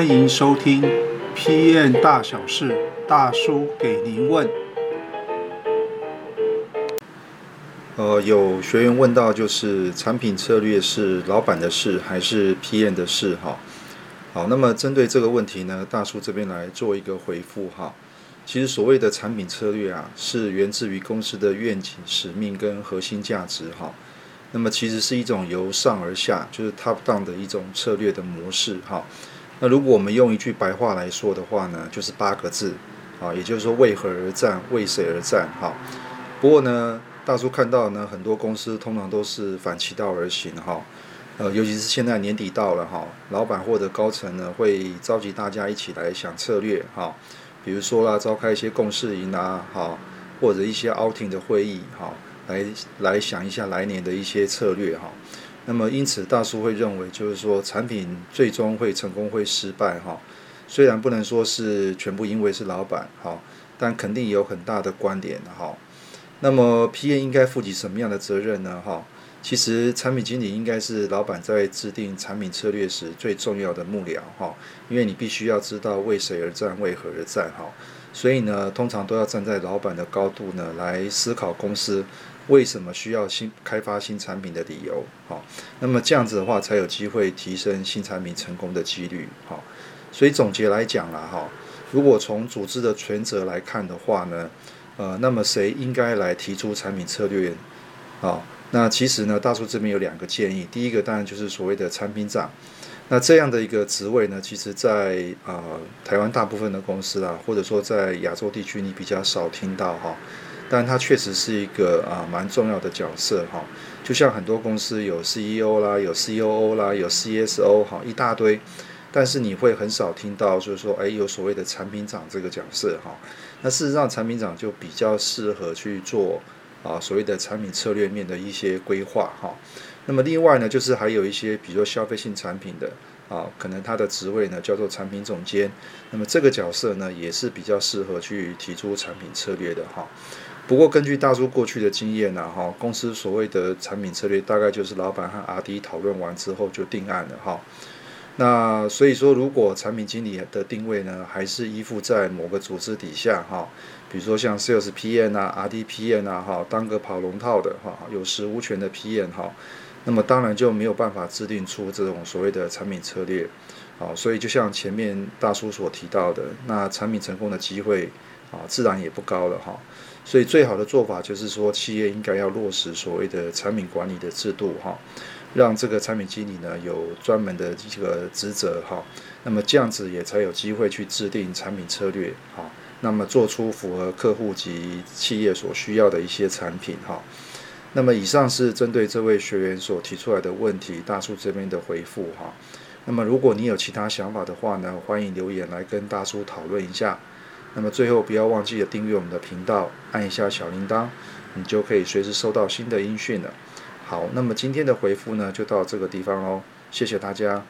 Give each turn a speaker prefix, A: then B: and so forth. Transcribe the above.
A: 欢迎收听《PM 大小事》，大叔给您问。
B: 呃，有学员问到，就是产品策略是老板的事还是 PM 的事？哈，好，那么针对这个问题呢，大叔这边来做一个回复哈。其实所谓的产品策略啊，是源自于公司的愿景、使命跟核心价值哈。那么其实是一种由上而下，就是 top down 的一种策略的模式哈。那如果我们用一句白话来说的话呢，就是八个字啊，也就是说为何而战，为谁而战哈。不过呢，大叔看到呢，很多公司通常都是反其道而行哈。呃，尤其是现在年底到了哈，老板或者高层呢会召集大家一起来想策略哈。比如说啦，召开一些共识营啊，哈，或者一些 outing 的会议哈。来来想一下来年的一些策略哈，那么因此大叔会认为就是说产品最终会成功会失败哈，虽然不能说是全部因为是老板哈，但肯定有很大的关联哈。那么 PM 应该负起什么样的责任呢哈？其实产品经理应该是老板在制定产品策略时最重要的幕僚哈，因为你必须要知道为谁而战，为何而战哈。所以呢，通常都要站在老板的高度呢来思考公司。为什么需要新开发新产品的理由？好，那么这样子的话，才有机会提升新产品成功的几率。好，所以总结来讲了哈，如果从组织的权责来看的话呢，呃，那么谁应该来提出产品策略？好，那其实呢，大叔这边有两个建议。第一个当然就是所谓的产品长。那这样的一个职位呢，其实在啊、呃、台湾大部分的公司啊，或者说在亚洲地区，你比较少听到哈。但它确实是一个啊蛮重要的角色哈，就像很多公司有 CEO 啦，有 COO 啦，有 CSO 哈一大堆，但是你会很少听到就是说，哎，有所谓的产品长这个角色哈。那事实上，产品长就比较适合去做啊所谓的产品策略面的一些规划哈。那么另外呢，就是还有一些比如说消费性产品的啊，可能他的职位呢叫做产品总监，那么这个角色呢也是比较适合去提出产品策略的哈。不过，根据大叔过去的经验呢，哈，公司所谓的产品策略大概就是老板和 RD 讨论完之后就定案了，哈。那所以说，如果产品经理的定位呢，还是依附在某个组织底下，哈，比如说像 Sales PM 啊、RD PM 啊，哈，当个跑龙套的，哈，有实无权的 PM，哈，那么当然就没有办法制定出这种所谓的产品策略，好，所以就像前面大叔所提到的，那产品成功的机会，啊，自然也不高了，哈。所以最好的做法就是说，企业应该要落实所谓的产品管理的制度哈，让这个产品经理呢有专门的这个职责哈，那么这样子也才有机会去制定产品策略哈，那么做出符合客户及企业所需要的一些产品哈。那么以上是针对这位学员所提出来的问题，大叔这边的回复哈。那么如果你有其他想法的话呢，欢迎留言来跟大叔讨论一下。那么最后不要忘记了订阅我们的频道，按一下小铃铛，你就可以随时收到新的音讯了。好，那么今天的回复呢就到这个地方喽，谢谢大家。